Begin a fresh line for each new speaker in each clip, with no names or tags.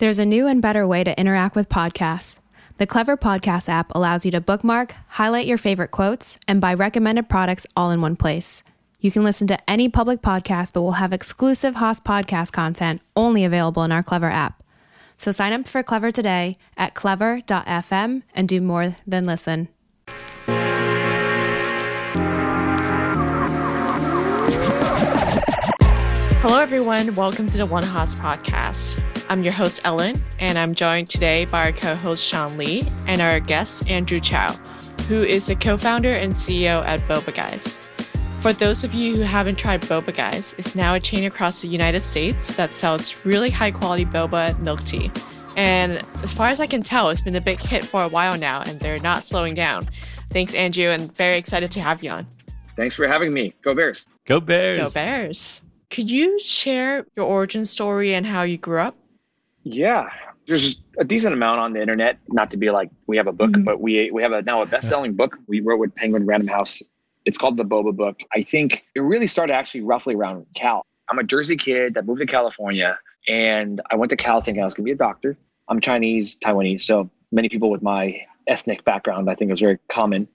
There's a new and better way to interact with podcasts. The Clever Podcast app allows you to bookmark, highlight your favorite quotes, and buy recommended products all in one place. You can listen to any public podcast, but we'll have exclusive Haas podcast content only available in our Clever app. So sign up for Clever today at clever.fm and do more than listen.
Hello, everyone. Welcome to the One Haas podcast. I'm your host, Ellen, and I'm joined today by our co host, Sean Lee, and our guest, Andrew Chow, who is the co founder and CEO at Boba Guys. For those of you who haven't tried Boba Guys, it's now a chain across the United States that sells really high quality boba milk tea. And as far as I can tell, it's been a big hit for a while now, and they're not slowing down. Thanks, Andrew, and very excited to have you on.
Thanks for having me. Go Bears.
Go Bears.
Go Bears. Could you share your origin story and how you grew up?
Yeah, there's a decent amount on the internet. Not to be like we have a book, mm-hmm. but we we have a now a best selling book we wrote with Penguin Random House. It's called the Boba Book. I think it really started actually roughly around Cal. I'm a Jersey kid that moved to California, and I went to Cal thinking I was going to be a doctor. I'm Chinese, Taiwanese, so many people with my ethnic background I think is very common.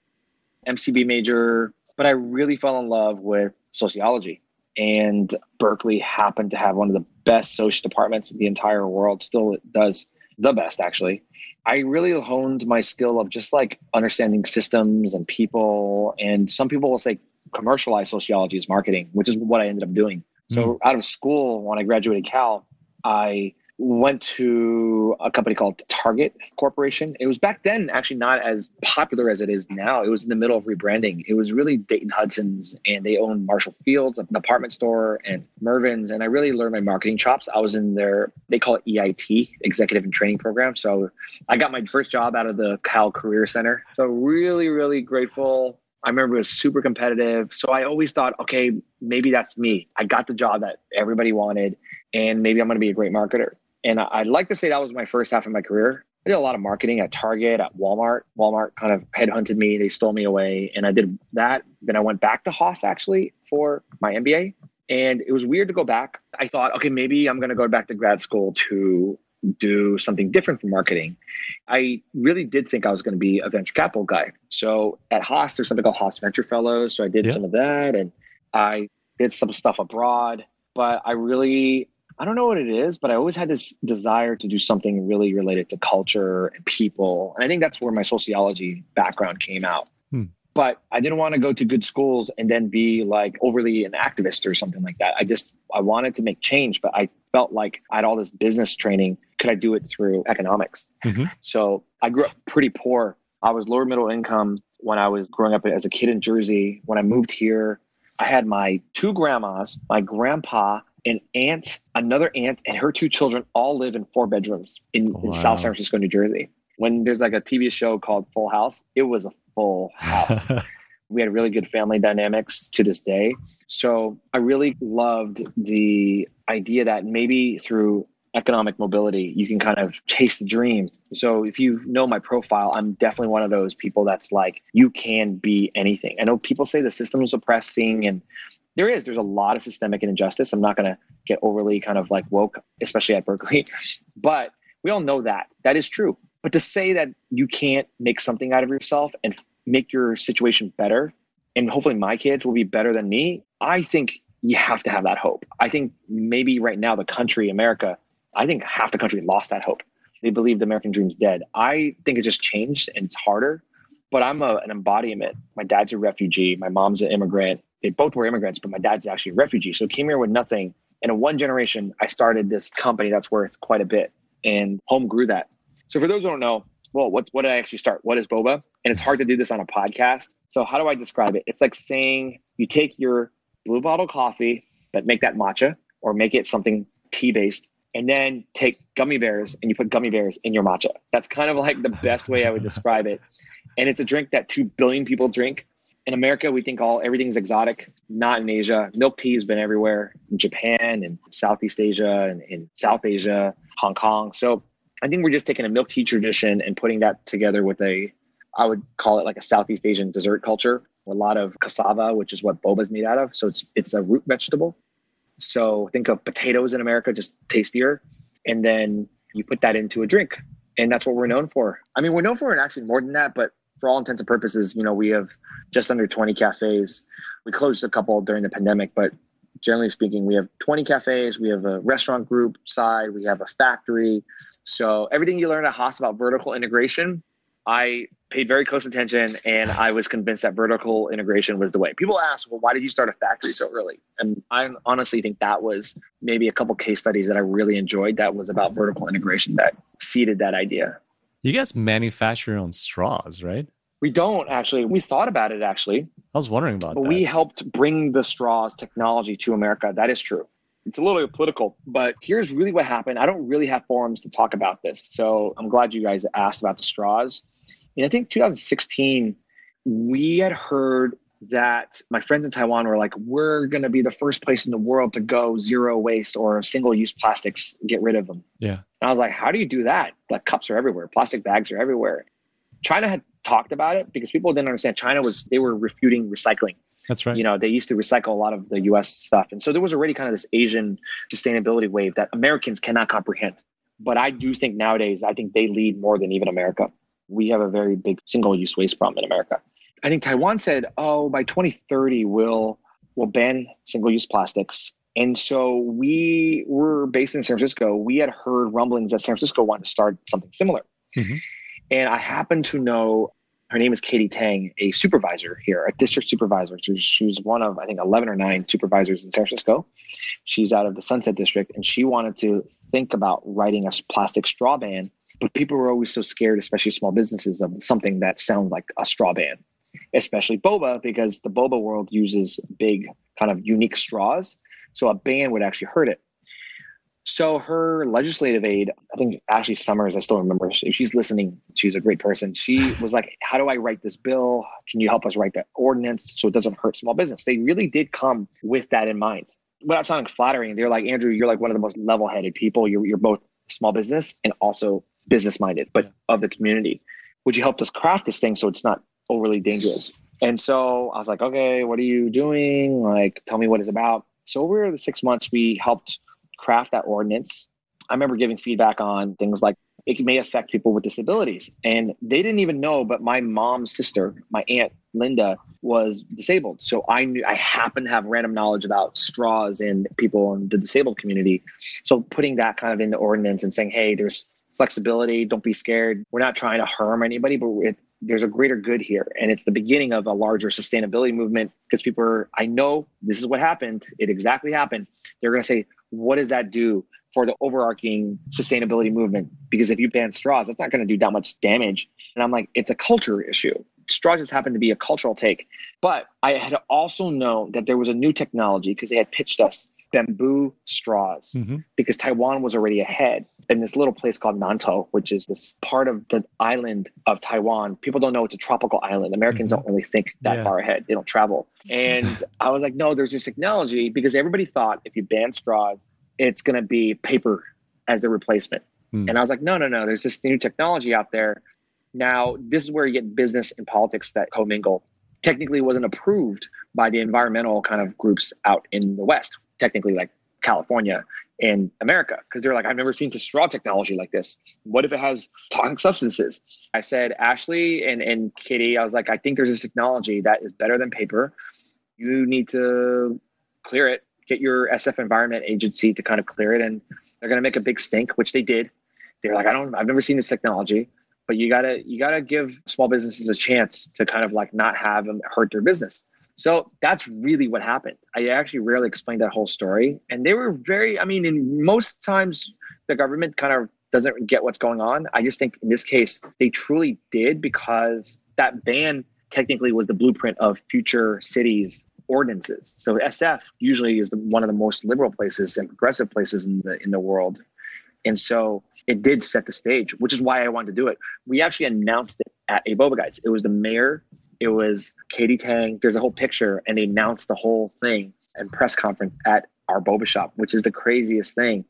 MCB major, but I really fell in love with sociology and Berkeley happened to have one of the best social departments in the entire world. Still does the best, actually. I really honed my skill of just like understanding systems and people. And some people will say commercialized sociology is marketing, which is what I ended up doing. So mm. out of school, when I graduated Cal, I went to a company called Target Corporation. It was back then actually not as popular as it is now. It was in the middle of rebranding. It was really Dayton Hudson's, and they owned Marshall Fields, an apartment store, and Mervyn's. And I really learned my marketing chops. I was in their, they call it EIT, Executive and Training Program. So I got my first job out of the Cal Career Center. So really, really grateful. I remember it was super competitive. So I always thought, okay, maybe that's me. I got the job that everybody wanted, and maybe I'm going to be a great marketer. And I'd like to say that was my first half of my career. I did a lot of marketing at Target, at Walmart. Walmart kind of headhunted me. They stole me away. And I did that. Then I went back to Haas actually for my MBA. And it was weird to go back. I thought, okay, maybe I'm going to go back to grad school to do something different from marketing. I really did think I was going to be a venture capital guy. So at Haas, there's something called Haas Venture Fellows. So I did yeah. some of that and I did some stuff abroad. But I really I don't know what it is, but I always had this desire to do something really related to culture and people. And I think that's where my sociology background came out. Hmm. But I didn't want to go to good schools and then be like overly an activist or something like that. I just I wanted to make change, but I felt like I had all this business training. Could I do it through economics? Mm-hmm. So I grew up pretty poor. I was lower middle income when I was growing up as a kid in Jersey. When I moved here, I had my two grandmas, my grandpa, an aunt, another aunt, and her two children all live in four bedrooms in, oh, wow. in South San Francisco, New Jersey. When there's like a TV show called Full House, it was a full house. we had really good family dynamics to this day. So I really loved the idea that maybe through economic mobility, you can kind of chase the dream. So if you know my profile, I'm definitely one of those people that's like, you can be anything. I know people say the system is oppressing and there is there's a lot of systemic injustice. I'm not going to get overly kind of like woke especially at berkeley but we all know that. That is true. But to say that you can't make something out of yourself and make your situation better and hopefully my kids will be better than me i think you have to have that hope. I think maybe right now the country america i think half the country lost that hope. They believe the american dream's dead. I think it just changed and it's harder but i'm a, an embodiment. My dad's a refugee. My mom's an immigrant they both were immigrants, but my dad's actually a refugee. So came here with nothing. And in one generation, I started this company that's worth quite a bit and home grew that. So for those who don't know, well, what, what did I actually start? What is boba? And it's hard to do this on a podcast. So how do I describe it? It's like saying you take your blue bottle coffee, but make that matcha or make it something tea based, and then take gummy bears and you put gummy bears in your matcha. That's kind of like the best way I would describe it. And it's a drink that 2 billion people drink in America, we think all everything's exotic. Not in Asia. Milk tea has been everywhere in Japan and Southeast Asia and in South Asia, Hong Kong. So I think we're just taking a milk tea tradition and putting that together with a, I would call it like a Southeast Asian dessert culture. A lot of cassava, which is what boba is made out of. So it's it's a root vegetable. So think of potatoes in America, just tastier. And then You put that into a drink, and that's what we're known for. I mean, we're known for it actually more than that, but for all intents and purposes, you know, we have just under 20 cafes. We closed a couple during the pandemic, but generally speaking, we have 20 cafes. We have a restaurant group side. We have a factory. So everything you learn at Haas about vertical integration, I paid very close attention and I was convinced that vertical integration was the way. People ask, well, why did you start a factory so early? And I honestly think that was maybe a couple case studies that I really enjoyed that was about vertical integration that seeded that idea.
You guys manufacture your own straws, right?
We don't actually. We thought about it actually.
I was wondering about
but
that.
We helped bring the straws technology to America. That is true. It's a little bit political, but here's really what happened. I don't really have forums to talk about this. So I'm glad you guys asked about the straws. And I think 2016, we had heard that my friends in Taiwan were like, we're going to be the first place in the world to go zero waste or single use plastics, get rid of them.
Yeah.
And I was like, how do you do that? Like cups are everywhere, plastic bags are everywhere. China had talked about it because people didn't understand. China was, they were refuting recycling.
That's right.
You know, they used to recycle a lot of the US stuff. And so there was already kind of this Asian sustainability wave that Americans cannot comprehend. But I do think nowadays, I think they lead more than even America. We have a very big single use waste problem in America. I think Taiwan said, oh, by 2030, we'll, we'll ban single use plastics. And so we were based in San Francisco. We had heard rumblings that San Francisco wanted to start something similar.
Mhm.
And I happen to know her name is Katy Tang, a supervisor here, a district supervisor. She's, she's one of, I think, 11 or nine supervisors in San Francisco. She's out of the Sunset District, and she wanted to think about writing a plastic straw ban. But people were always so scared, especially small businesses, of something that sounds like a straw ban, especially boba, because the boba world uses big, kind of unique straws. So a ban would actually hurt it. So her legislative aide, I think Ashley Summers, I still remember. If she's listening, she's a great person. She was like, "How do I write this bill? Can you help us write that ordinance so it doesn't hurt small business?" They really did come with that in mind. Without sounding flattering, they're like, "Andrew, you're like one of the most level-headed people. You're you're both small business and also business-minded, but of the community. Would you help us craft this thing so it's not overly dangerous?" And so I was like, "Okay, what are you doing? Like, tell me what it's about." So over the six months, we helped craft that ordinance. I remember giving feedback on things like it may affect people with disabilities. And they didn't even know, but my mom's sister, my aunt Linda, was disabled. So I knew I happened to have random knowledge about straws and people in the disabled community. So putting that kind of into ordinance and saying, hey, there's flexibility, don't be scared. We're not trying to harm anybody, but it, there's a greater good here. And it's the beginning of a larger sustainability movement because people are, I know this is what happened. It exactly happened. They're going to say, what does that do for the overarching sustainability movement? Because if you ban straws, that's not going to do that much damage. And I'm like, it's a culture issue. Straws just happened to be a cultural take. But I had also known that there was a new technology because they had pitched us bamboo straws
Mhm.
because Taiwan was already ahead in this little place called Nantou, which is this part of the island of Taiwan. People don't know it's a tropical island. Americans
Mhm.
don't really think that
Yeah.
far ahead. They don't travel. And I was like, no, there's this technology because everybody thought if you ban straws, it's going to be paper as a replacement.
Hmm.
And I was like, no, no, no. There's this new technology out there. Now, this is where you get business and politics that commingle. Technically, it wasn't approved by the environmental kind of groups out in the West, technically, like California and America, because they're like, I've never seen straw technology like this. What if it has toxic substances? I said, Ashley and, and Kitty, I was like, I think there's this technology that is better than paper. You need to clear it, get your SF Environment Agency to kind of clear it, and they're going to make a big stink, which they did. They're like, I don't, I've never seen this technology, but you gotta, you gotta give small businesses a chance to kind of like not have them hurt their business. So that's really what happened. I actually rarely explained that whole story, and they were very. I mean, in most times the government kind of doesn't get what's going on. I just think in this case they truly did because that ban technically was the blueprint of future cities ordinances. So SF usually is the, one of the most liberal places and progressive places in the in the world, and so it did set the stage, which is why I wanted to do it. We actually announced it at a Boba Guys. It was the mayor, it was Katy Tang. There's a whole picture, and they announced the whole thing and press conference at our Boba shop, which is the craziest thing.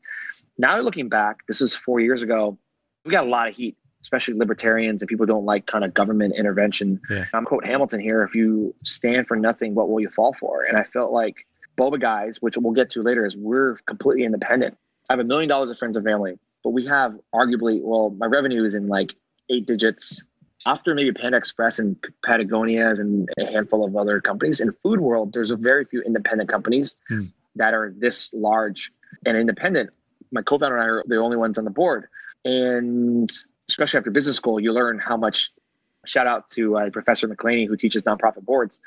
Now looking back, this was four years ago. We got a lot of heat, especially libertarians and people don't like kind of government intervention.
Yeah.
I'm quote Hamilton here: "If you stand for nothing, what will you fall for?" And I felt like Boba guys, which we'll get to later, is we're completely independent. I have a million dollars of friends and family. but we have arguably, well, my revenue is in like eight digits. After maybe Panda Express and Patagonia and a handful of other companies in food world, there's a very few independent companies
Hmm.
that are this large and independent. My co-founder and I are the only ones on the board, and especially after business school, you learn how much. Shout out to uh, Professor McElhaney who teaches nonprofit boards.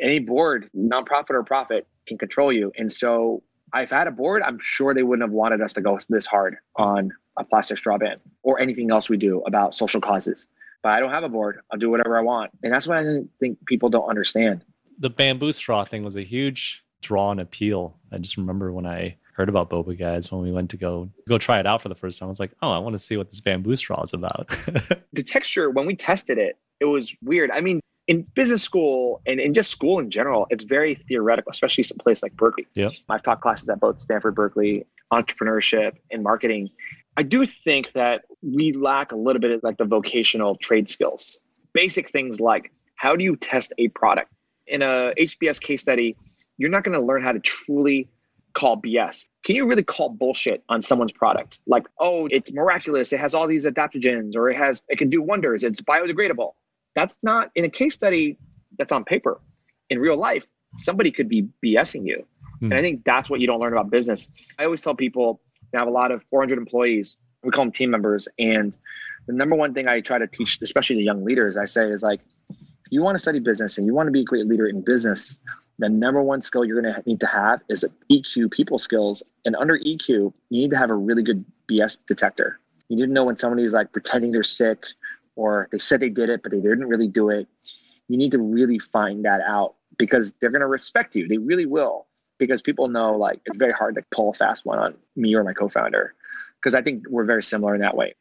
Any board, nonprofit or profit, can control you. And so, if I had a board, I'm sure they wouldn't have wanted us to go this hard on a plastic straw ban or anything else we do about social causes. But I don't have a board. I'll do whatever I want, and that's what I think people don't understand.
The bamboo straw thing was a huge draw and appeal. I just remember when I heard about boba guys when we went to go go try it out for the first time. I was like, oh, I want to see what this bamboo straw is about.
the texture when we tested it it was weird i mean in business school and in just school in general it's very theoretical especially some place like berkeley
Yep.
i've taught classes at both stanford berkeley entrepreneurship and marketing i do think that we lack a little bit of like the vocational trade skills basic things like how do you test a product in a hbs case study you're not going to learn how to truly call BS. Can you really call bullshit on someone's product? Like, oh, it's miraculous. It has all these adaptogens or it has it can do wonders. It's biodegradable. That's not in a case study that's on paper. In real life, somebody could be BSing you.
Hmm.
And I think that's what you don't learn about business. I always tell people I have a lot of 400 employees. We call them team members. And the number one thing I try to teach, especially the young leaders, I say is like, if you want to study business and you want to be a great leader in business, the number one skill you're going to need to have is EQ, people skills. And under EQ, you need to have a really good BS detector. You need to know when somebody's like pretending they're sick or they said they did it, but they didn't really do it. You need to really find that out because they're going to respect you. They really will because people know like it's very hard to pull a fast one on me or my co-founder because I think we're very similar in that way.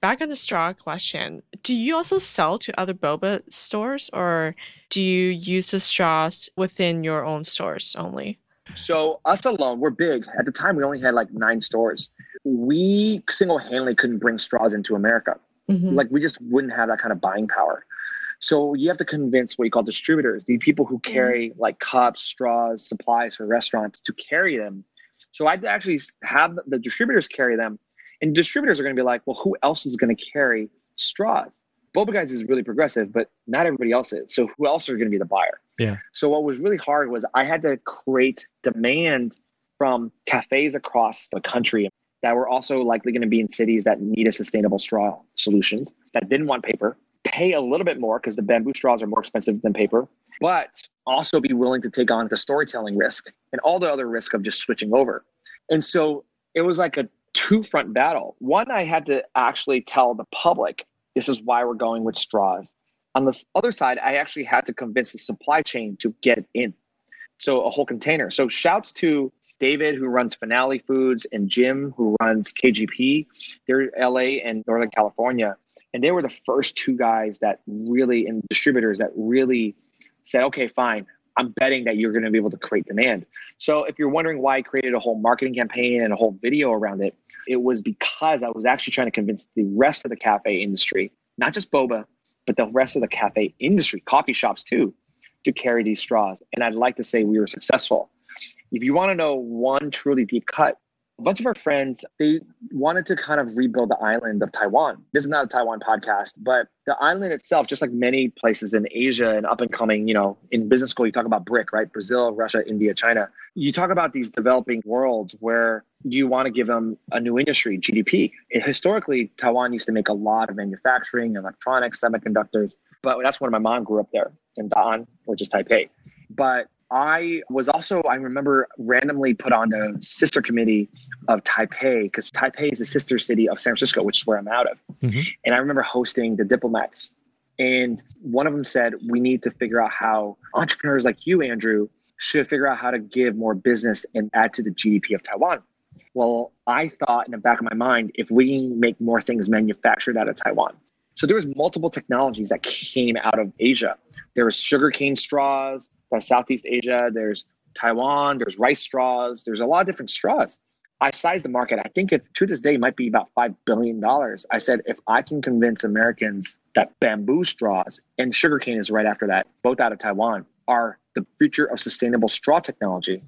Back on the straw question, do you also sell to other boba stores or do you use the straws within your own stores only?
So us alone, we're big. At the time, we only had like nine stores. We single-handedly couldn't bring straws into America.
Mhm.
Like we just wouldn't have that kind of buying power. So you have to convince what you call distributors, the people who mm-hmm. carry like cups, straws, supplies for restaurants to carry them. So I'd actually have the distributors carry them, and distributors are going to be like, well, who else is going to carry straws? Boba Guys is really progressive, but not everybody else is. So who else are going to be the buyer?
Yeah.
So what was really hard was I had to create demand from cafes across the country that were also likely going to be in cities that need a sustainable straw solutions that didn't want paper, pay a little bit more because the bamboo straws are more expensive than paper, but also be willing to take on the storytelling risk and all the other risk of just switching over. And so it was like a two front battle. One, I had to actually tell the public this is why we're going with straws. On the other side, I actually had to convince the supply chain to get in. So a whole container. So shouts to David, who runs Finale Foods, and Jim, who runs KGP. They're LA and Northern California. And they were the first two guys that really, and distributors that really said, okay, fine, I'm betting that you're going to be able to create demand. So if you're wondering why I created a whole marketing campaign and a whole video around it, it was because I was actually trying to convince the rest of the cafe industry, not just boba, but the rest of the cafe industry, coffee shops too, to carry these straws. And I'd like to say we were successful. If you want to know one truly deep cut, a bunch of our friends they wanted to kind of rebuild the island of taiwan. This is not a taiwan podcast but the island itself just like many places in asia and up and coming you know in business school you talk about bric right? Brazil russia india china. You talk about these developing worlds where you want to give them a new industry gdp historically taiwan used to make a lot of manufacturing electronics semiconductors but that's when my mom grew up there in da'an which is taipei. But I was also, I remember randomly put on the sister committee of Taipei because Taipei is a sister city of San Francisco, which is where I'm out of.
Mhm.
And I remember hosting the diplomats. And one of them said, we need to figure out how entrepreneurs like you, Andrew, should figure out how to give more business and add to the GDP of Taiwan. Well, I thought in the back of my mind, if we make more things manufactured out of Taiwan. So there was multiple technologies that came out of Asia. There was sugarcane straws, there's Southeast Asia, there's Taiwan, there's rice straws, there's a lot of different straws. I sized the market. I think it to this day might be about five billion dollars. I said if I can convince Americans that bamboo straws and sugarcane is right after that, both out of Taiwan, are the future of sustainable straw technology,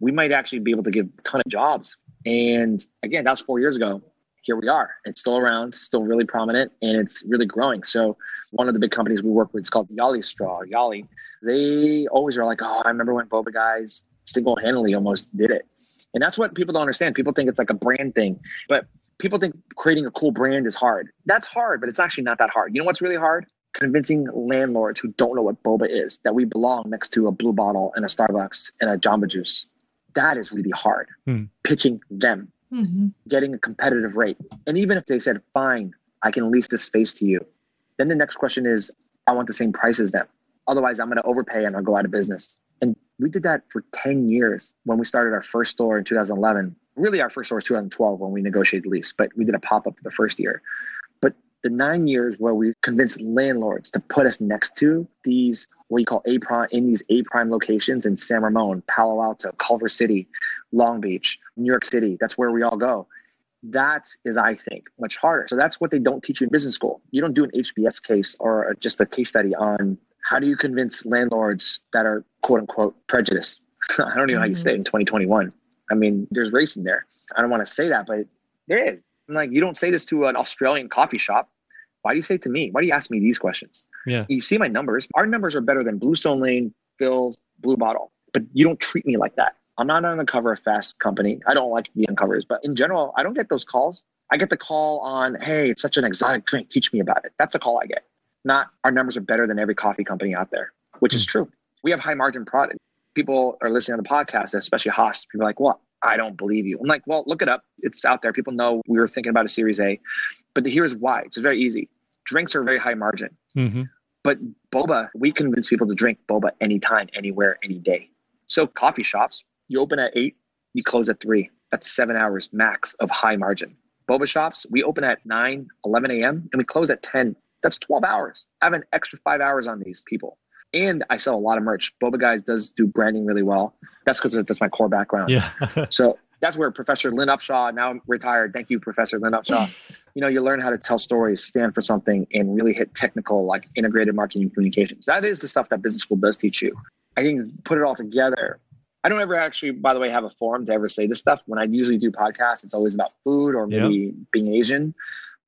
we might actually be able to give a ton of jobs. And again, that was four years ago. here we are. It's still around, still really prominent, and it's really growing. So one of the big companies we work with is called Yali Straw. Yali, they always are like, oh, I remember when Boba guys single-handedly almost did it. And that's what people don't understand. People think it's like a brand thing, but people think creating a cool brand is hard. That's hard, but it's actually not that hard. You know what's really hard? Convincing landlords who don't know what boba is that we belong next to a blue bottle and a Starbucks and a Jamba Juice. That is really hard.
Hmm.
Pitching them,
Mm-hmm.
getting a competitive rate. And even if they said, fine, I can lease this space to you, then the next question is, I want the same price as them. Otherwise, I'm going to overpay and I'll go out of business. And we did that for 10 years when we started our first store in 2011. Really, our first store was 2012 when we negotiated the lease, but we did a pop up for the first year. But the nine years where we convinced landlords to put us next to these, what you call A prime, in these A prime locations in San Ramon, Palo Alto, Culver City, Long Beach, New York City, that's where we all go. That is, I think, much harder. So that's what they don't teach you in business school. You don't do an HBS case or just a case study on how do you convince landlords that are quote unquote prejudiced. I don't even know how you say it in mm-hmm. 2021. I mean, there's race in there. I don't want to say that, but there is. I'm like, you don't say this to an Australian coffee shop. Why do you say it to me? Why do you ask me these questions?
Yeah.
You see my numbers. Our numbers are better than Bluestone Lane, Philz, Blue Bottle, but you don't treat me like that. I'm not on the cover of Fast Company. I don't like to be on covers, but in general, I don't get those calls. I get the call on, hey, it's such an exotic drink. Teach me about it. That's a call I get. Not our numbers are better than every coffee company out there, which is true. We have high margin product. People are listening to the podcast, especially Haas. People are like, well, I don't believe you. I'm like, well, look it up. It's out there. People know we were thinking about a Series A. But here's why. It's very easy. Drinks are very high margin.
hmm
But boba, we convince people to drink boba anytime, anywhere, any day. So coffee shops, you open at eight, you close at three. That's seven hours max of high margin. Boba shops, we open at 9, 11 a.m. and we close at 10. That's 12 hours. I have an extra five hours on these people. And I sell a lot of merch. Boba Guys does do branding really well. That's because that's my core background.
Yeah.
So that's where Professor Lynn Upshaw, now retired, thank you, Professor Lynn Upshaw. you know, you learn how to tell stories, stand for something, and really hit technical, like integrated marketing communications. That is the stuff that business school does teach you. I think put it all together. I don't ever actually, by the way, have a forum to ever say this stuff. When I usually do podcasts, it's always about food or maybe being Asian.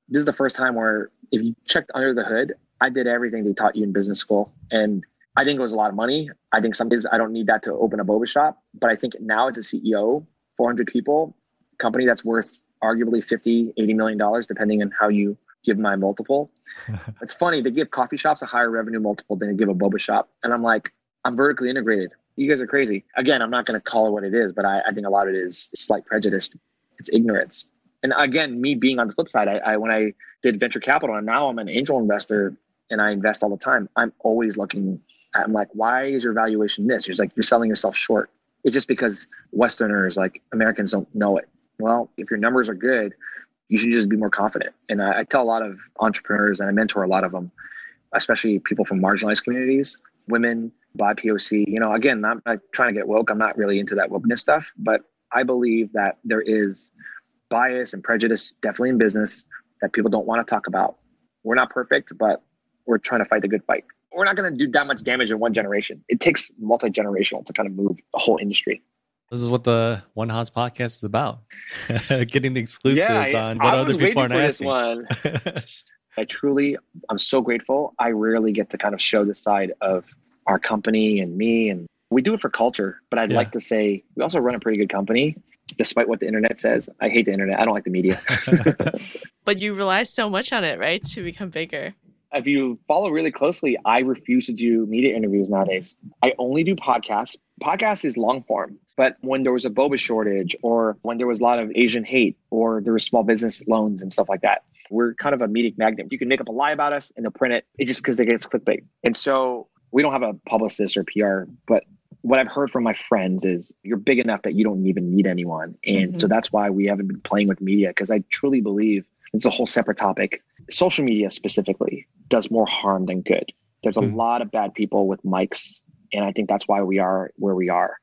This is the first time where if you checked under the hood, I did everything they taught you in business school. And I think it was a lot of money. I think some days I don't need that to open a boba shop. But I think now as a CEO, 400 people, company that's worth arguably 50, 80 million dollars, depending on how you give my multiple. it's funny, they give coffee shops a higher revenue multiple than they give a boba shop. And I'm like, I'm vertically integrated. You guys are crazy. Again, I'm not going to call it what it is, but I, I think a lot of it is slight prejudice. It's ignorance. And again, me being on the flip side, I, I when I did venture capital and now I'm an angel investor and I invest all the time, I'm always looking at I'm like, why is your valuation this? You're like, you're selling yourself short. It's just because Westerners, like Americans, don't know it. Well, if your numbers are good, you should just be more confident. And I, I tell a lot of entrepreneurs and I mentor a lot of them, especially people from marginalized communities, women, BIPOC. You know, again, I'm not trying to get woke. I'm not really into that wokeness stuff, but I believe that there is bias and prejudice definitely in business that people don't want to talk about. We're not perfect, but we're trying to fight the good fight we're not going to do that much damage in one generation. It takes multi generational to kind of move the whole industry.
This is what the One Haas podcast is about. Getting the exclusives
yeah,
on what
I
other people aren't asking.
This one. I truly, I'm so grateful. I rarely get to kind of show the side of our company and me. And we do it for culture, but I'd
Yeah.
like to say we also run a pretty good company, despite what the internet says. I hate the internet. I don't like the media.
But you rely so much on it, right, to become bigger.
if you follow really closely, I refuse to do media interviews nowadays. I only do podcasts. Podcast is long form, but when there was a boba shortage or when there was a lot of Asian hate or there was small business loans and stuff like that, we're kind of a media magnet. You can make up a lie about us and they'll print it. It's just because they get clickbait. And so we don't have a publicist or PR, but what I've heard from my friends is you're big enough that you don't even need anyone. And so that's why we haven't been playing with media because I truly believe it's a whole separate topic. Social media specifically does more harm than good. There's a
Hmm.
lot of bad people with mics, and I think that's why we are where we are.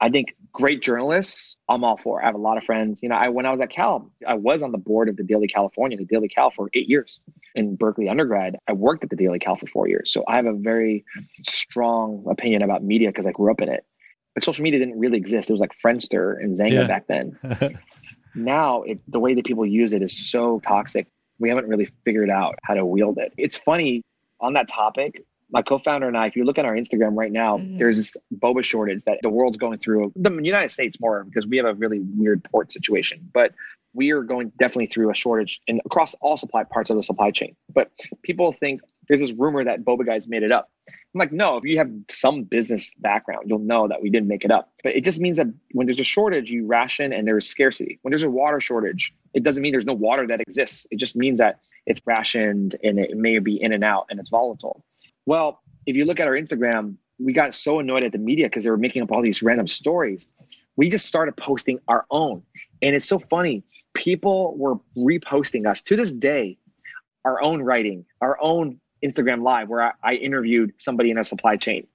I think great journalists, I'm all for. I have a lot of friends. You know, I when I was at Cal, I was on the board of the Daily California, the Daily Cal for eight years. In Berkeley undergrad, I worked at the Daily Cal for four years. So I have a very strong opinion about media because I grew up in it. But social media didn't really exist. It was like Friendster and Xanga
Yeah.
back then. now it, the way that people use it is so toxic. We haven't really figured out how to wield it. It's funny on that topic. My co-founder and I, if you look at our Instagram right now, mm-hmm. there's this boba shortage that the world's going through. The United States more because we have a really weird port situation, but we are going definitely through a shortage in across all supply parts of the supply chain. But people think there's this rumor that boba guys made it up. I'm like, no, if you have some business background, you'll know that we didn't make it up. But it just means that when there's a shortage, you ration and there's scarcity. When there's a water shortage, it doesn't mean there's no water that exists. It just means that it's rationed and it may be in and out and it's volatile. Well, if you look at our Instagram, we got so annoyed at the media because they were making up all these random stories. We just started posting our own. And it's so funny. People were reposting us to this day, our own writing, our own Instagram live where I, I interviewed somebody in a supply chain.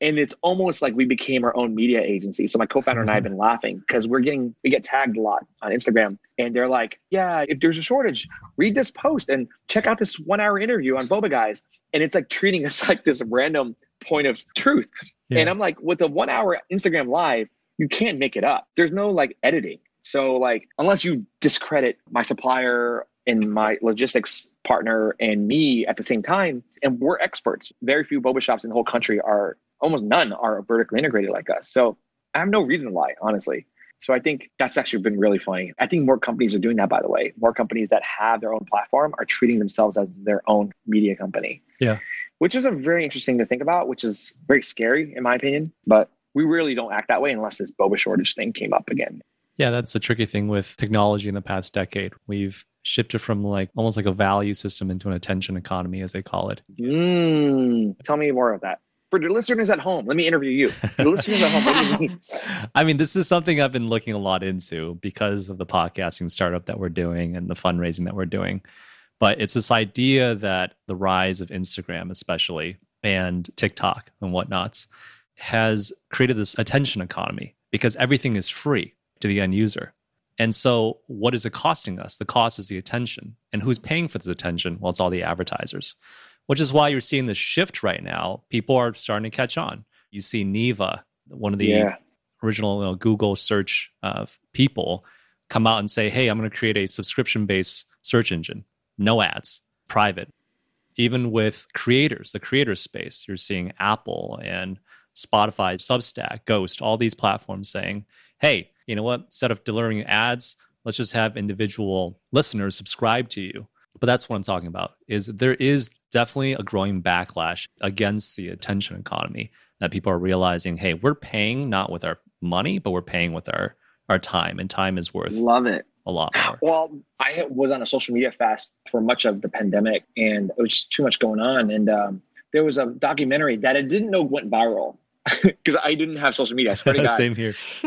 And it's almost like we became our own media agency. So my co-founder and I have been laughing because we're getting we get tagged a lot on Instagram, and they're like, "Yeah, if there's a shortage, read this post and check out this one-hour interview on Boba Guys." And it's like treating us like this random point of truth. Yeah. And I'm like, with a one-hour Instagram live, you can't make it up. There's no like editing. So like, unless you discredit my supplier and my logistics partner and me at the same time. And we're experts. Very few boba shops in the whole country are almost none are vertically integrated like us. So I have no reason to lie, honestly. So I think that's actually been really funny. I think more companies are doing that, by the way. More companies that have their own platform are treating themselves as their own media company.
Yeah.
Which is a very interesting to think about, which is very scary in my opinion. But we really don't act that way unless this boba shortage thing came up again.
Yeah, that's a tricky thing with technology in the past decade. We've shifted from like almost like a value system into an attention economy, as they call it.
Mm, tell me more of that. For the listeners at home, let me interview you. The listeners at home, mean?
I mean, this is something I've been looking a lot into because of the podcasting startup that we're doing and the fundraising that we're doing. But it's this idea that the rise of Instagram, especially, and TikTok and whatnots, has created this attention economy because everything is free to the end user. And so, what is it costing us? The cost is the attention. And who's paying for this attention? Well, it's all the advertisers, which is why you're seeing this shift right now. People are starting to catch on. You see Neeva, one of the yeah. original you know, Google search uh, people, come out and say, hey, I'm going to create a subscription based search engine, no ads, private. Even with creators, the creator space, you're seeing Apple and Spotify, Substack, Ghost, all these platforms saying, hey, you know what? Instead of delivering ads, let's just have individual listeners subscribe to you. But that's what I'm talking about is there is definitely a growing backlash against the attention economy that people are realizing, hey, we're paying not with our money, but we're paying with our our time and time is worth
love it
a lot more.
Well, I was on a social media fast for much of the pandemic and it was just too much going on. And um, there was a documentary that I didn't know went viral because I didn't have social media. I swear to God.
Same here.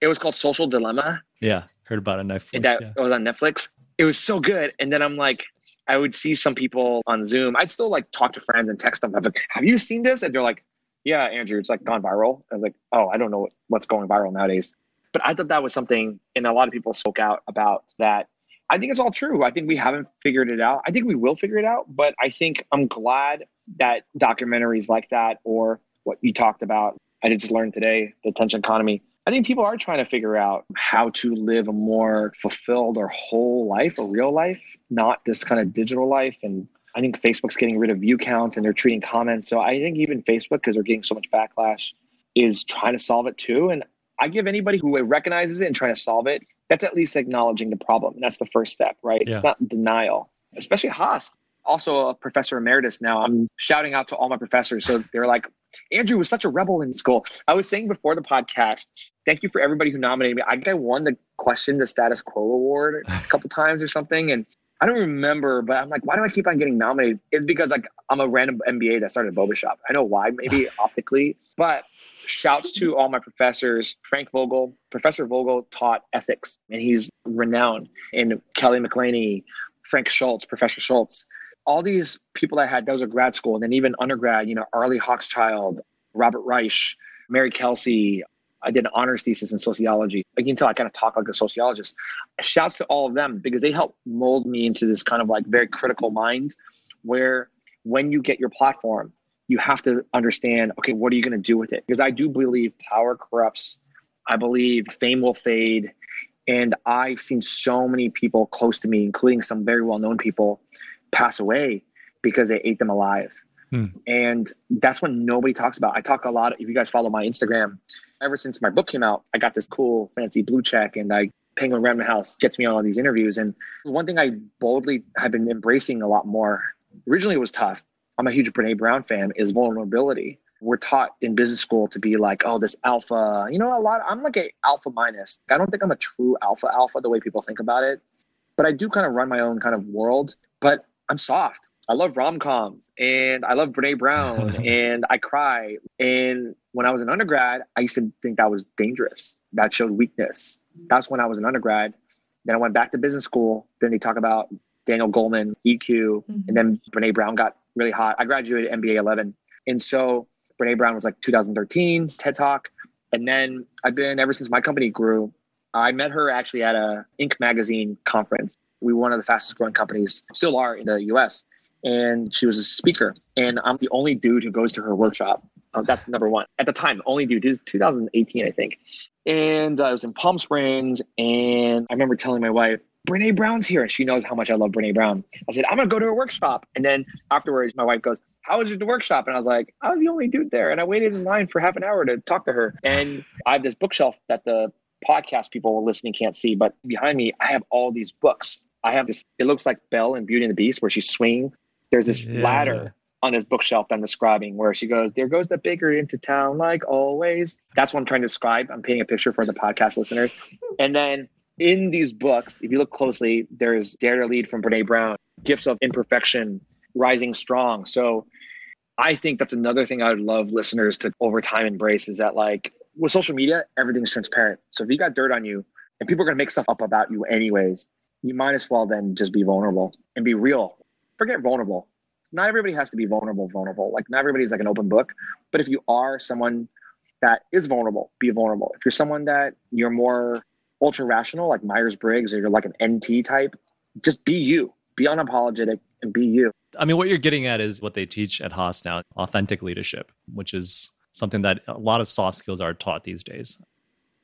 it was called Social Dilemma.
Yeah, heard about it on Netflix.
That
yeah.
it was on Netflix. It was so good. And then I'm like, I would see some people on Zoom. I'd still like talk to friends and text them. I'm like, have you seen this? And they're like, yeah, Andrew, it's like gone viral. I was like, oh, I don't know what's going viral nowadays. But I thought that was something, and a lot of people spoke out about that. I think it's all true. I think we haven't figured it out. I think we will figure it out, but I think I'm glad that documentaries like that or what you talked about. I just learned today the attention economy. I think people are trying to figure out how to live a more fulfilled or whole life, a real life, not this kind of digital life. And I think Facebook's getting rid of view counts and they're treating comments. So I think even Facebook, because they're getting so much backlash, is trying to solve it too. And I give anybody who recognizes it and trying to solve it, that's at least acknowledging the problem. And that's the first step, right? Yeah. It's not denial, especially Haas also a professor emeritus now. I'm shouting out to all my professors. So they're like, Andrew was such a rebel in school. I was saying before the podcast, thank you for everybody who nominated me. I think I won the question the status quo award a couple times or something. And I don't remember, but I'm like, why do I keep on getting nominated? It's because like I'm a random MBA that started a Boba Shop. I know why, maybe optically, but shouts to all my professors. Frank Vogel, Professor Vogel taught ethics and he's renowned. And Kelly McElhaney, Frank Schultz, Professor Schultz all these people I had, those are grad school, and then even undergrad, you know, Arlie Hochschild, Robert Reich, Mary Kelsey. I did an honors thesis in sociology. Like You can tell I kind of talk like a sociologist. Shouts to all of them because they helped mold me into this kind of like very critical mind where when you get your platform, you have to understand, okay, what are you going to do with it? Because I do believe power corrupts. I believe fame will fade And I've seen so many people close to me, including some very well known people, pass away because they ate them alive. Hmm. And that's what nobody talks about. I talk a lot. If you guys follow my Instagram, ever since my book came out, I got this cool, fancy blue check, and I Penguin Random House gets me on all these interviews. And one thing I boldly have been embracing a lot more. Originally, it was tough. I'm a huge Brene Brown fan. Is vulnerability. We're taught in business school to be like, oh, this alpha. You know, a lot. I'm like a alpha minus. I don't think I'm a true alpha alpha the way people think about it. But I do kind of run my own kind of world. But I'm soft. I love rom coms and I love Brene Brown and I cry. And when I was an undergrad, I used to think that was dangerous. That showed weakness. That's when I was an undergrad. Then I went back to business school. Then they talk about Daniel Goleman, EQ, mm-hmm. and then Brene Brown got really hot. I graduated MBA 11. And so Brene Brown was like 2013, TED Talk. And then I've been, ever since my company grew, I met her actually at a Inc. magazine conference. We were one of the fastest growing companies, still are in the US and she was a speaker. And I'm the only dude who goes to her workshop. Uh, that's number one. At the time, only dude. It was 2018, I think. And uh, I was in Palm Springs, and I remember telling my wife, Brene Brown's here. And she knows how much I love Brene Brown. I said, I'm to go to her workshop. And then afterwards, my wife goes, How was the workshop? And I was like, I was the only dude there. And I waited in line for half an hour to talk to her. And I have this bookshelf that the podcast people listening can't see, but behind me, I have all these books. I have this, it looks like Belle and Beauty and the Beast, where she's swinging there's this yeah. ladder on this bookshelf that I'm describing where she goes, There goes the baker into town, like always. That's what I'm trying to describe. I'm painting a picture for the podcast listeners. And then in these books, if you look closely, there's Dare to Lead from Brene Brown, Gifts of Imperfection, Rising Strong. So I think that's another thing I would love listeners to over time embrace is that like with social media, everything's transparent. So if you got dirt on you and people are gonna make stuff up about you anyways, you might as well then just be vulnerable and be real forget vulnerable. Not everybody has to be vulnerable, vulnerable. Like not everybody's like an open book. But if you are someone that is vulnerable, be vulnerable. If you're someone that you're more ultra rational, like Myers Briggs, or you're like an NT type, just be you. Be unapologetic and be you.
I mean, what you're getting at is what they teach at Haas now authentic leadership, which is something that a lot of soft skills are taught these days,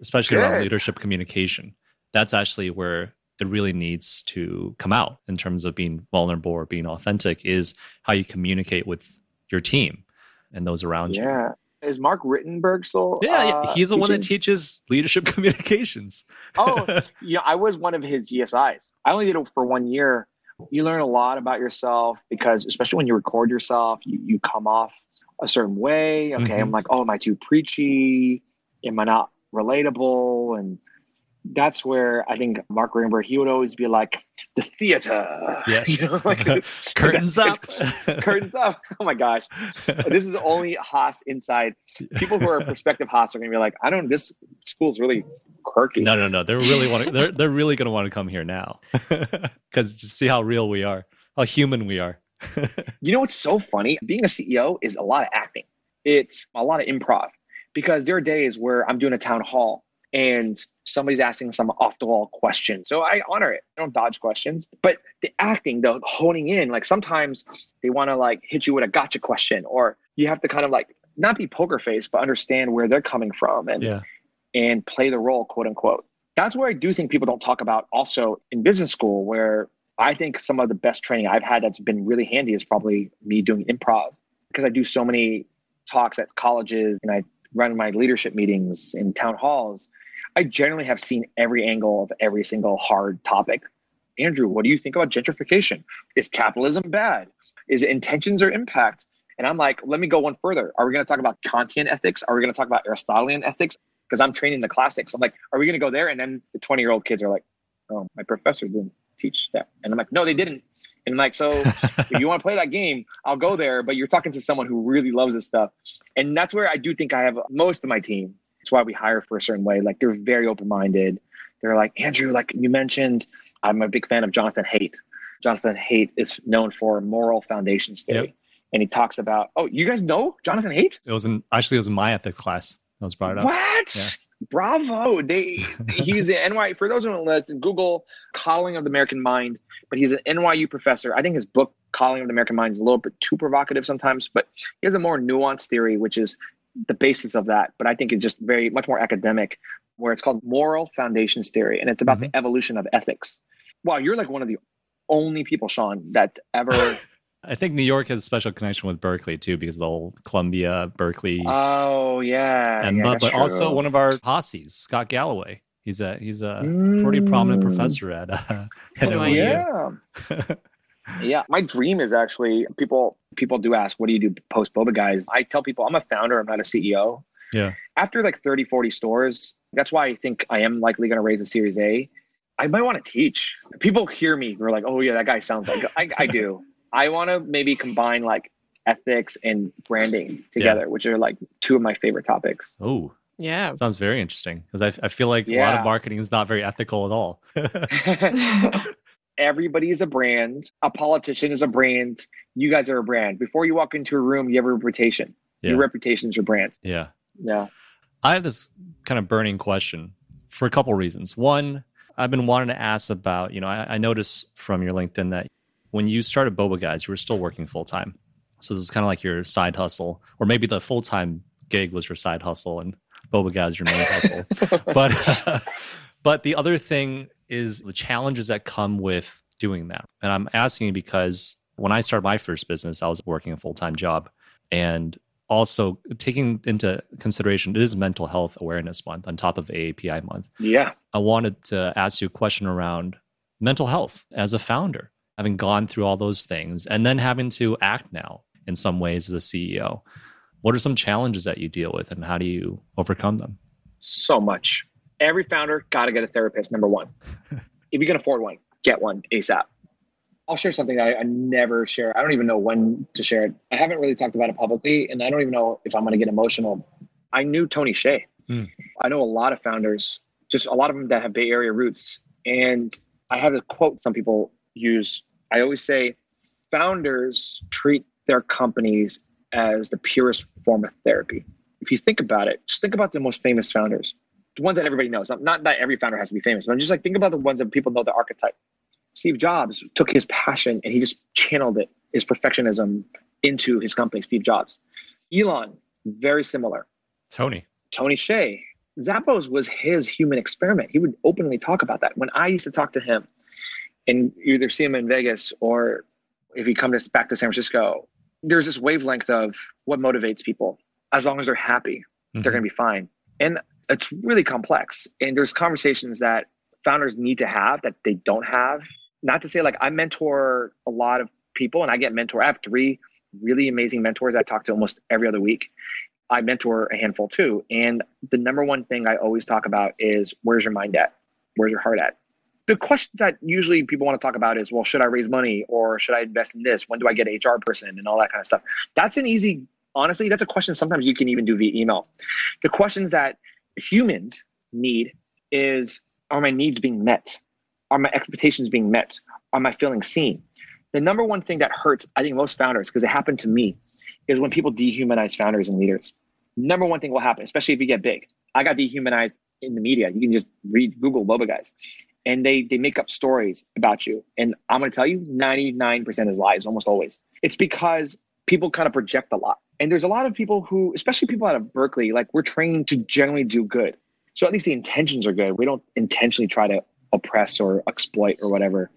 especially Good. around leadership communication. That's actually where it really needs to come out in terms of being vulnerable or being authentic is how you communicate with your team and those around
yeah.
you.
Yeah. Is Mark Rittenberg still?
Yeah, uh, he's the teaching? one that teaches leadership communications.
oh, yeah. I was one of his GSIs. I only did it for one year. You learn a lot about yourself because, especially when you record yourself, you, you come off a certain way. Okay, mm-hmm. I'm like, oh, am I too preachy? Am I not relatable? And that's where I think Mark Rittenberg, he would always be like, the theater.
Yes. You know, like, curtains up.
curtains up. Oh my gosh. This is only Haas inside. People who are prospective Haas are going to be like, I don't, this school's really quirky.
No, no, no. They're really want to, they're, they're really going to want to come here now because just see how real we are, how human we are.
you know what's so funny? Being a CEO is a lot of acting. It's a lot of improv because there are days where I'm doing a town hall and somebody's asking some off the wall question. So I honor it. I don't dodge questions, but the acting, the honing in, like sometimes they want to like hit you with a gotcha question, or you have to kind of like not be poker face, but understand where they're coming from and yeah. and play the role, quote unquote. That's where I do think people don't talk about also in business school, where I think some of the best training I've had that's been really handy is probably me doing improv because I do so many talks at colleges and I run my leadership meetings in town halls I generally have seen every angle of every single hard topic. Andrew, what do you think about gentrification? Is capitalism bad? Is it intentions or impact? And I'm like, let me go one further. Are we going to talk about Kantian ethics? Are we going to talk about Aristotelian ethics? Because I'm training the classics. I'm like, are we going to go there? And then the 20 year old kids are like, oh, my professor didn't teach that. And I'm like, no, they didn't. And I'm like, so if you want to play that game, I'll go there. But you're talking to someone who really loves this stuff. And that's where I do think I have most of my team it's why we hire for a certain way. Like they're very open minded. They're like, Andrew, like you mentioned, I'm a big fan of Jonathan Haidt. Jonathan Haidt is known for moral foundations theory. Yep. And he talks about, oh, you guys know Jonathan Haidt?
It was in actually it was in my ethics class. I was brought up.
What? Yeah. Bravo. They he's an NY for those who don't know, it's Google Coddling of the American Mind, but he's an NYU professor. I think his book Coddling of the American Mind is a little bit too provocative sometimes, but he has a more nuanced theory, which is the basis of that, but I think it's just very much more academic. where it's called Moral Foundations Theory, and it's about
Mhm.
the evolution of ethics. Wow, you're like one of the only people, Sean, that's ever.
I think New York has a special connection with Berkeley too, because the whole Columbia, Berkeley,
oh yeah,
and
yeah,
but, but also one of our posses, Scott Galloway. He's a he's a pretty prominent
Mm.
professor at uh, at
Oh,
NYU.
Yeah. yeah. My dream is actually people people do ask, what do you do post boba guys? I tell people I'm a founder, I'm not a CEO.
Yeah.
After like 30, 40 stores, that's why I think I am likely going to raise a series A. I might want to teach. People hear me, they're like, oh yeah, that guy sounds like I, I do. I want to maybe combine like ethics and branding together, which are like two of my favorite topics.
Oh,
Yeah.
sounds very interesting because I, I feel like a lot of marketing is not very ethical at all.
Everybody is a brand. A politician is a brand. You guys are a brand. Before you walk into a room, you have a reputation.
yeah.
Your reputation is your brand.
yeah.
Yeah.
I have this kind of burning question for a couple reasons. One, I've been wanting to ask about, you know, I, I noticed from your LinkedIn that when you started Boba Guys, you were still working full time. So this is kind of like your side hustle, or maybe the full time gig was your side hustle and Boba Guys your main hustle. But but the other thing is the challenges that come with doing that. And I'm asking you because when I started my first business, I was working a full time job and also taking into consideration it is mental health awareness month on top of AAPI month.
Yeah.
I wanted to ask you a question around mental health as a founder, having gone through all those things and then having to act now in some ways as a CEO. What are some challenges that you deal with and how do you overcome them?
So much. Every founder got to get a therapist, number one. if you can afford one, get one ASAP. I'll share something I, I never share. I don't even know when to share it. I haven't really talked about it publicly, and I don't even know if I'm going to get emotional. I knew Tony Hsieh.
Hmm.
I know a lot of founders, just a lot of them that have Bay Area roots. And I have a quote some people use. I always say, founders treat their companies as the purest form of therapy. If you think about it, just think about the most famous founders, the ones that everybody knows. Not, not that every founder has to be famous, but I'm just like, think about the ones that people know the archetype. Steve Jobs took his passion and he just channeled it, his perfectionism into his company, Steve Jobs. Elon, very similar.
Tony.
Tony Hsieh, Zappos was his human experiment. He would openly talk about that. When I used to talk to him and either see him in Vegas or if he comes to, back to San Francisco, there's this wavelength of what motivates people. As long as they're happy, they're
Mhm.
going to be fine. And it's really complex. And there's conversations that founders need to have that they don't have. Not to say like I mentor a lot of people and I get mentor. I have three really amazing mentors I talk to almost every other week. I mentor a handful too. And the number one thing I always talk about is where's your mind at? Where's your heart at? The questions that usually people want to talk about is, well, should I raise money or should I invest in this? When do I get an HR person and all that kind of stuff? That's an easy, honestly, that's a question sometimes you can even do via email. The questions that humans need is, are my needs being met? Are my expectations being met? Am I feeling seen? The number one thing that hurts, I think, most founders, because it happened to me, is when people dehumanize founders and leaders. Number one thing will happen, especially if you get big. I got dehumanized in the media. You can just read Google Boba guys, and they they make up stories about you. And I'm going to tell you, 99% is lies, almost always. It's because people kind of project a lot, and there's a lot of people who, especially people out of Berkeley, like we're trained to generally do good. So at least the intentions are good. We don't intentionally try to oppress or exploit or whatever.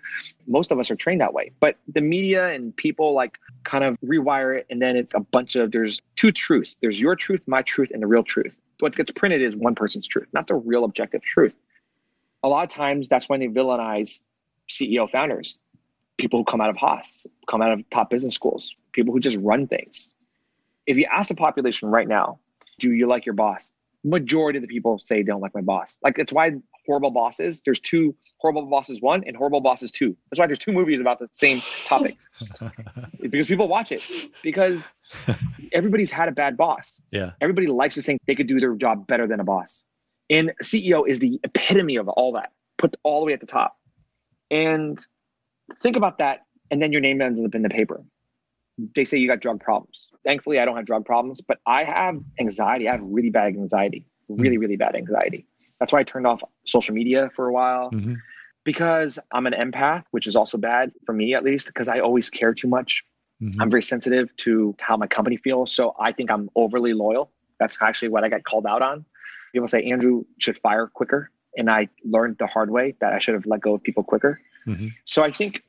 Most of us are trained that way. But the media and people like kind of rewire it and then it's a bunch of there's two truths. There's your truth, my truth, and the real truth. What gets printed is one person's truth, not the real objective truth. A lot of times that's when they villainize CEO founders, people who come out of Haas, come out of top business schools, people who just run things. If you ask the population right now, do you like your boss? Majority of the people say don't like my boss. Like it's why horrible bosses, there's two horrible bosses one and horrible bosses two. That's why there's two movies about the same topic. because people watch it. Because everybody's had a bad boss.
yeah.
Everybody likes to think they could do their job better than a boss. And CEO is the epitome of all that, put all the way at the top. And think about that. And then your name ends up in the paper. They say you got drug problems. Thankfully, I don't have drug problems, but I have anxiety. I have really bad anxiety, really, really bad anxiety. That's why I turned off social media for a while
Mhm.
because I'm an empath, which is also bad for me at least, because I always care too much.
Mhm.
I'm very sensitive to how my company feels. So I think I'm overly loyal. That's actually what I got called out on. People say Andrew should fire quicker. And I learned the hard way that I should have let go of people quicker.
Mhm.
So I think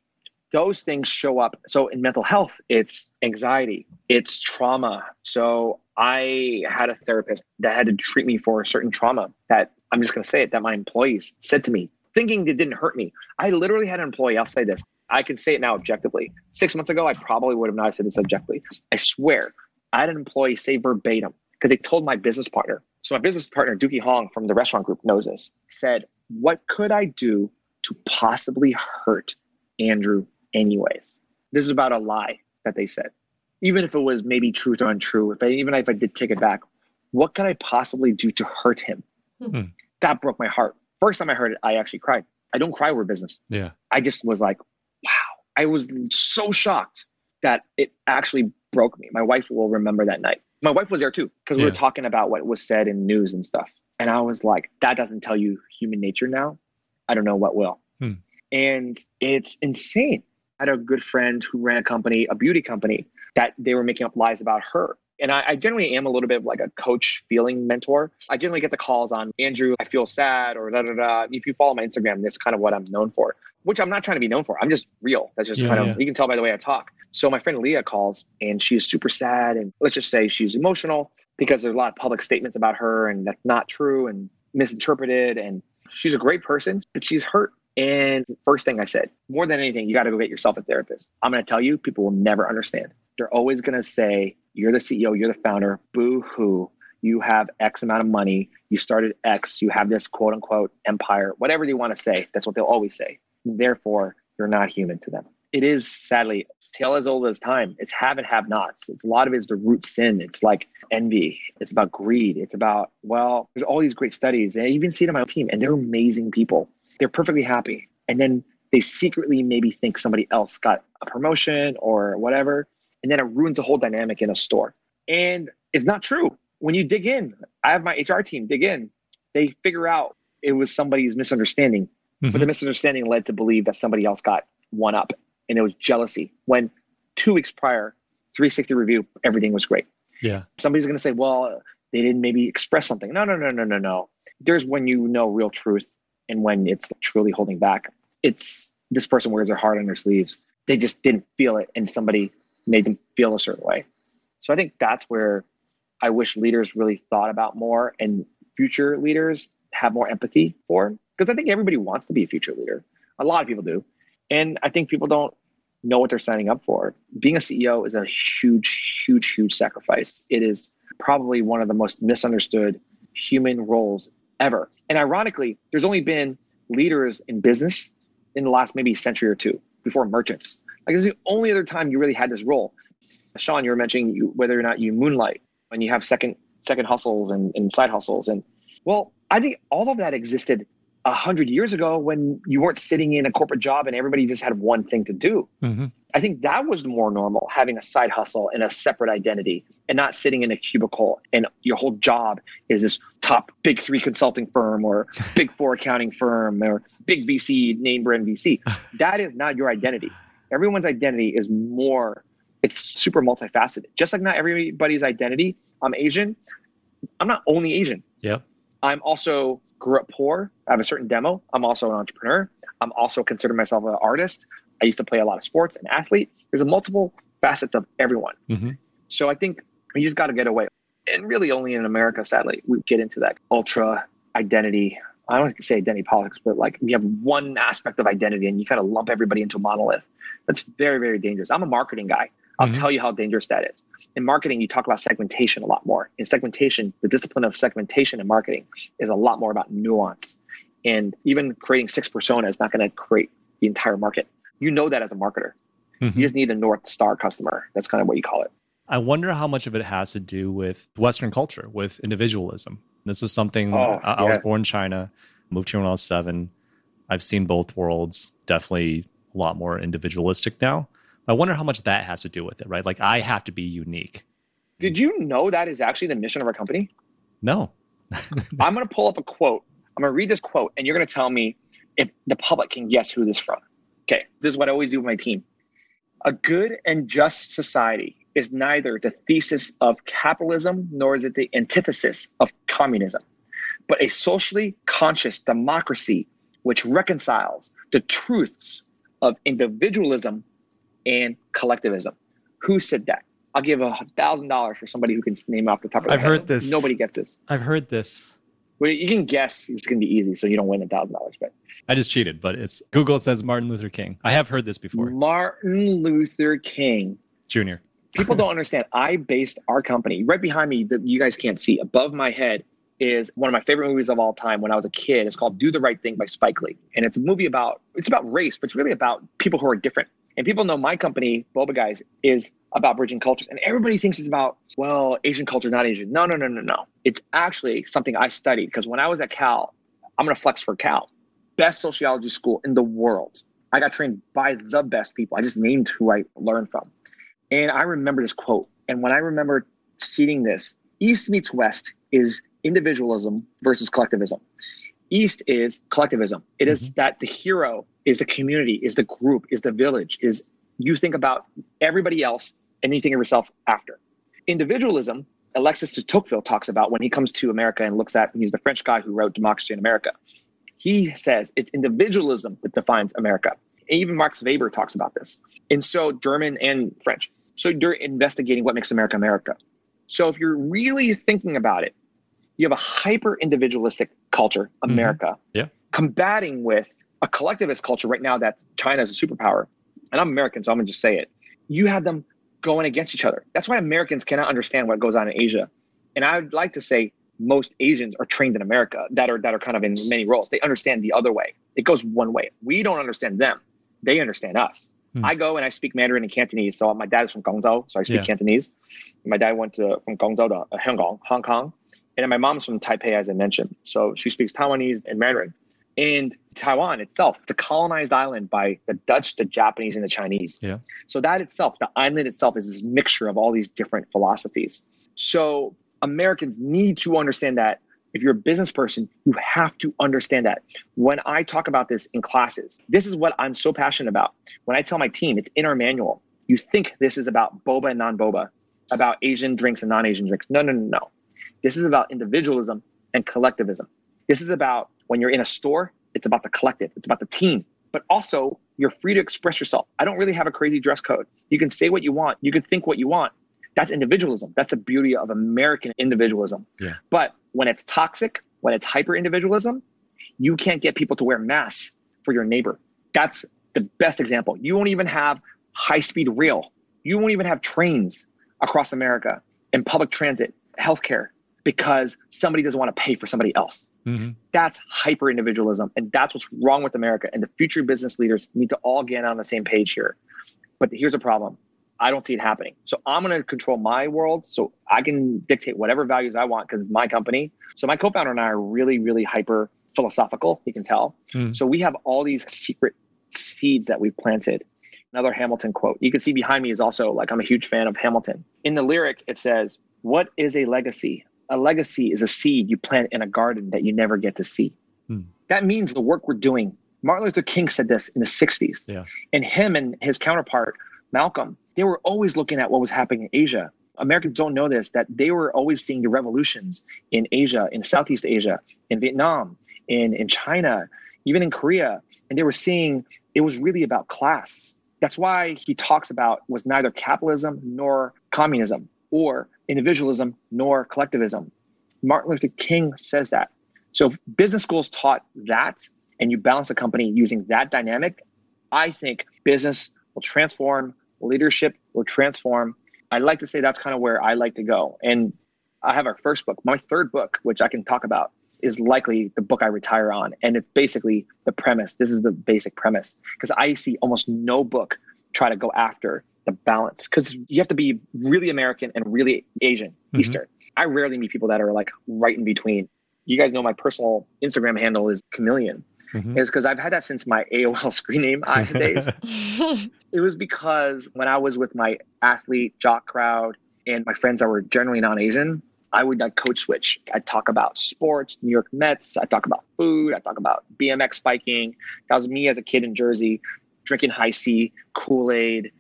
those things show up. So in mental health, it's anxiety, it's trauma. So I had a therapist that had to treat me for a certain trauma that I'm just going to say it that my employees said to me, thinking it didn't hurt me. I literally had an employee, I'll say this, I can say it now objectively. Six months ago, I probably would have not said this objectively. I swear, I had an employee say verbatim because they told my business partner. So my business partner, Dookie Hong from the restaurant group, knows this. Said, "What could I do to possibly hurt Andrew, anyways?" This is about a lie that they said, even if it was maybe truth or untrue. If I, even if I did take it back, what could I possibly do to hurt him?
Hmm.
That broke my heart. First time I heard it, I actually cried. I don't cry over business.
Yeah.
I just was like, wow. I was so shocked that it actually broke me. My wife will remember that night. My wife was there too, because we were talking about what was said in news and stuff. And I was like, that doesn't tell you human nature now. I don't know what will.
Hmm.
And it's insane. I had a good friend who ran a company, a beauty company, that they were making up lies about her. And I, I generally am a little bit of like a coach feeling mentor. I generally get the calls on Andrew, I feel sad or da da da. If you follow my Instagram, that's kind of what I'm known for, which I'm not trying to be known for. I'm just real. That's just
Yeah,
kind of,
yeah.
you can tell by the way I talk. So my friend Leah calls and she's super sad. And let's just say she's emotional because there's a lot of public statements about her and that's not true and misinterpreted. And she's a great person, but she's hurt. And first thing I said, more than anything, you got to go get yourself a therapist. I'm going to tell you, people will never understand. They're always going to say, you're the CEO, you're the founder, boo hoo. You have X amount of money. You started X. You have this quote unquote empire, whatever you want to say. That's what they'll always say. Therefore, you're not human to them. It is sadly tale as old as time. It's have and have nots. It's a lot of it is the root sin. It's like envy. It's about greed. It's about, well, there's all these great studies. And I even see it on my team, and they're amazing people. They're perfectly happy. And then they secretly maybe think somebody else got a promotion or whatever. And then it ruins the whole dynamic in a store. And it's not true. When you dig in, I have my HR team dig in, they figure out it was somebody's misunderstanding but the mm-hmm. misunderstanding led to believe that somebody else got one up and it was jealousy when two weeks prior 360 review everything was great.
Yeah.
somebody's going to say well they didn't maybe express something. No no no no no no. There's when you know real truth and when it's truly holding back. It's this person wears their heart on their sleeves. They just didn't feel it and somebody made them feel a certain way. So i think that's where i wish leaders really thought about more and future leaders have more empathy for because i think everybody wants to be a future leader. A lot of people do. And i think people don't know what they're signing up for. Being a ceo is a huge huge huge sacrifice. It is probably one of the most misunderstood human roles ever. And ironically there's only been leaders in business in the last maybe century or two before merchants. Like it's the only other time you really had this role. Sean you were mentioning you, whether or not you moonlight when you have second second hustles and, and side hustles. And well i think all of that existed a hundred years ago when you weren't sitting in a corporate job and everybody just had one thing to do
hmm
I think that was more normal, having a side hustle and a separate identity and not sitting in a cubicle and your whole job is this top big three consulting firm or big four accounting firm or big VC, name brand VC. That is not your identity. Everyone's identity is more, it's super multifaceted. Just like not everybody's identity. I'm Asian. I'm not only Asian.
Yeah.
I'm also grew up poor. I have a certain demo. I'm also an entrepreneur. I'm also consider myself an artist. I used to play a lot of sports, an athlete. There's a multiple facets of everyone.
Mhm.
So I think we just got to get away. And really only in America, sadly, we get into that ultra identity. I don't want to say identity politics, but like you have one aspect of identity and you kind of lump everybody into a monolith. That's very, very dangerous. I'm a marketing guy. I'll
Mhm.
tell you how dangerous that is. In marketing, you talk about segmentation a lot more. In segmentation, the discipline of segmentation in marketing is a lot more about nuance. And even creating six persona is not going to create the entire market. You know that as a marketer.
Mhm.
You just need a North Star customer. That's kind of what you call it.
I wonder how much of it has to do with Western culture, with individualism. This is something
Oh,
I, I was born in China, moved here when I was seven. I've seen both worlds, definitely a lot more individualistic now. I wonder how much that has to do with it, right? Like I have to be unique.
Did you know that is actually the mission of our company?
No.
I'm going to pull up a quote. I'm going to read this quote, and you're going to tell me if the public can guess who this from. Okay, this is what I always do with my team. A good and just society is neither the thesis of capitalism nor is it the antithesis of communism. but a socially conscious democracy which reconciles the truths of individualism and collectivism. Who said that? I'll give a thousand dollars for somebody who can name off the top of their
I've
head.
heard this.
Nobody gets this.
I've heard this.
Well, you can guess it's going to be easy, so you don't win a thousand dollars. But
I just cheated, but it's Google says Martin Luther King. I have heard this before.
Martin Luther King.
Junior.
People don't understand. I based our company right behind me that you guys can't see. Above my head is one of my favorite movies of all time. When I was a kid, it's called "Do the Right Thing" by Spike Lee, and it's a movie about it's about race, but it's really about people who are different. And people know my company, Boba Guys, is about bridging cultures. And everybody thinks it's about, well, Asian culture, not Asian. No, no, no, no, no. It's actually something I studied because when I was at Cal, I'm going to flex for Cal, best sociology school in the world. I got trained by the best people. I just named who I learned from. And I remember this quote. And when I remember seeing this, East meets West is individualism versus collectivism. East is collectivism. It is mm-hmm. that the hero is the community, is the group, is the village, is you think about everybody else and you think of yourself after. Individualism, Alexis de Tocqueville talks about when he comes to America and looks at, he's the French guy who wrote Democracy in America. He says it's individualism that defines America. Even Max Weber talks about this. And so German and French. So you're investigating what makes America America. So if you're really thinking about it, you have a hyper individualistic culture, mm-hmm. America,
Yeah.
combating with a collectivist culture right now that China is a superpower. And I'm American, so I'm gonna just say it. You have them going against each other. That's why Americans cannot understand what goes on in Asia. And I would like to say most Asians are trained in America that are that are kind of in many roles. They understand the other way. It goes one way. We don't understand them. They understand us.
Hmm.
I go and I speak Mandarin and Cantonese. So my dad is from Guangzhou, so I speak
Yeah.
Cantonese. My dad went to from Guangzhou to Hong Kong, Hong Kong, and then my mom's from Taipei, as I mentioned. So she speaks Taiwanese and Mandarin. And Taiwan itself, it's a colonized island by the Dutch, the Japanese, and the Chinese.
Yeah.
So that itself, the island itself, is this mixture of all these different philosophies. So Americans need to understand that if you're a business person, you have to understand that. When I talk about this in classes, this is what I'm so passionate about. When I tell my team, it's in our manual. You think this is about boba and non-boba, about Asian drinks and non-Asian drinks. No, no, no, no. This is about individualism and collectivism. This is about when you're in a store, it's about the collective, it's about the team, but also you're free to express yourself. I don't really have a crazy dress code. You can say what you want, you can think what you want. That's individualism. That's the beauty of American individualism.
Yeah.
But when it's toxic, when it's hyper individualism, you can't get people to wear masks for your neighbor. That's the best example. You won't even have high speed rail. You won't even have trains across America and public transit, healthcare, because somebody doesn't want to pay for somebody else.
Mhm.
That's hyper individualism. And that's what's wrong with America. And the future business leaders need to all get on the same page here. But here's the problem I don't see it happening. So I'm going to control my world so I can dictate whatever values I want because it's my company. So my co founder and I are really, really hyper philosophical, you can tell.
Mm.
So we have all these secret seeds that we've planted. Another Hamilton quote. You can see behind me is also like I'm a huge fan of Hamilton. In the lyric, it says, What is a legacy? A legacy is a seed you plant in a garden that you never get to see.
Hmm.
That means the work we're doing. Martin Luther King said this in the 60s.
Yeah.
And him and his counterpart, Malcolm, they were always looking at what was happening in Asia. Americans don't know this, that they were always seeing the revolutions in Asia, in Southeast Asia, in Vietnam, in, in China, even in Korea. And they were seeing it was really about class. That's why he talks about was neither capitalism nor communism or individualism nor collectivism. Martin Luther King says that. So if business schools taught that and you balance a company using that dynamic, I think business will transform, leadership will transform. I like to say that's kind of where I like to go. And I have our first book. My third book, which I can talk about, is likely the book I retire on. And it's basically the premise. This is the basic premise because I see almost no book try to go after the balance because you have to be really American and really Asian,
Mhm.
Eastern. I rarely meet people that are like right in between. You guys know my personal Instagram handle is Chameleon.
Mhm.
Is because I've had that since my AOL screen name days. It was because when I was with my athlete jock crowd and my friends that were generally non-Asian, I would like code switch. I'd talk about sports, New York Mets. I'd talk about food. I'd talk about BMX biking. That was me as a kid in Jersey, drinking Hi-C, Kool-Aid,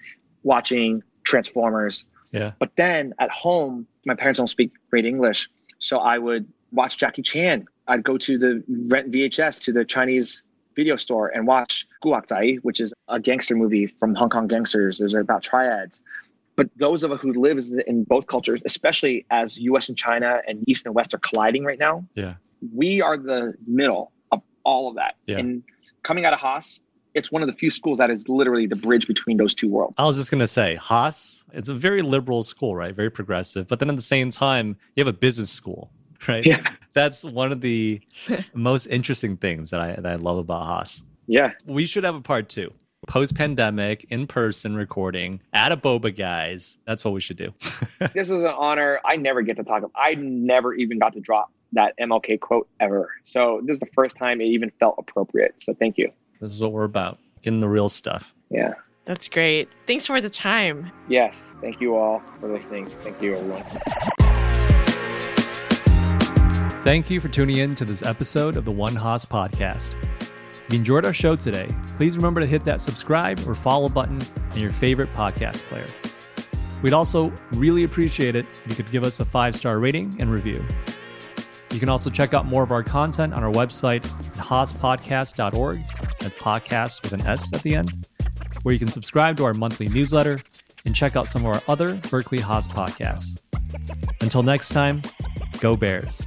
watching Transformers.
Yeah.
But then at home, my parents don't speak great English. So I would watch Jackie Chan. I'd go to the rent VHS to the Chinese video store and watch Guak Zai, which is a gangster movie from Hong Kong gangsters. There's about triads. But those of us who live in both cultures, especially as US and China and East and West are colliding right now,
yeah,
we are the middle of all of that.
Yeah.
And coming out of Haas, it's one of the few schools that is literally the bridge between those two worlds.
I was just going to say, Haas, it's a very liberal school, right? Very progressive. But then at the same time, you have a business school, right?
Yeah.
That's one of the most interesting things that I, that I love about Haas.
Yeah.
We should have a part two. Post pandemic, in person recording at a boba, guys. That's what we should do.
this is an honor. I never get to talk. About, I never even got to drop that MLK quote ever. So this is the first time it even felt appropriate. So thank you.
This is what we're about getting the real stuff.
Yeah.
That's great. Thanks for the time.
Yes. Thank you all for listening. Thank you, everyone.
Thank you for tuning in to this episode of the One Haas podcast. If you enjoyed our show today, please remember to hit that subscribe or follow button in your favorite podcast player. We'd also really appreciate it if you could give us a five star rating and review. You can also check out more of our content on our website at haaspodcasts.org. That's podcast with an S at the end, where you can subscribe to our monthly newsletter and check out some of our other Berkeley Haas podcasts. Until next time, go Bears.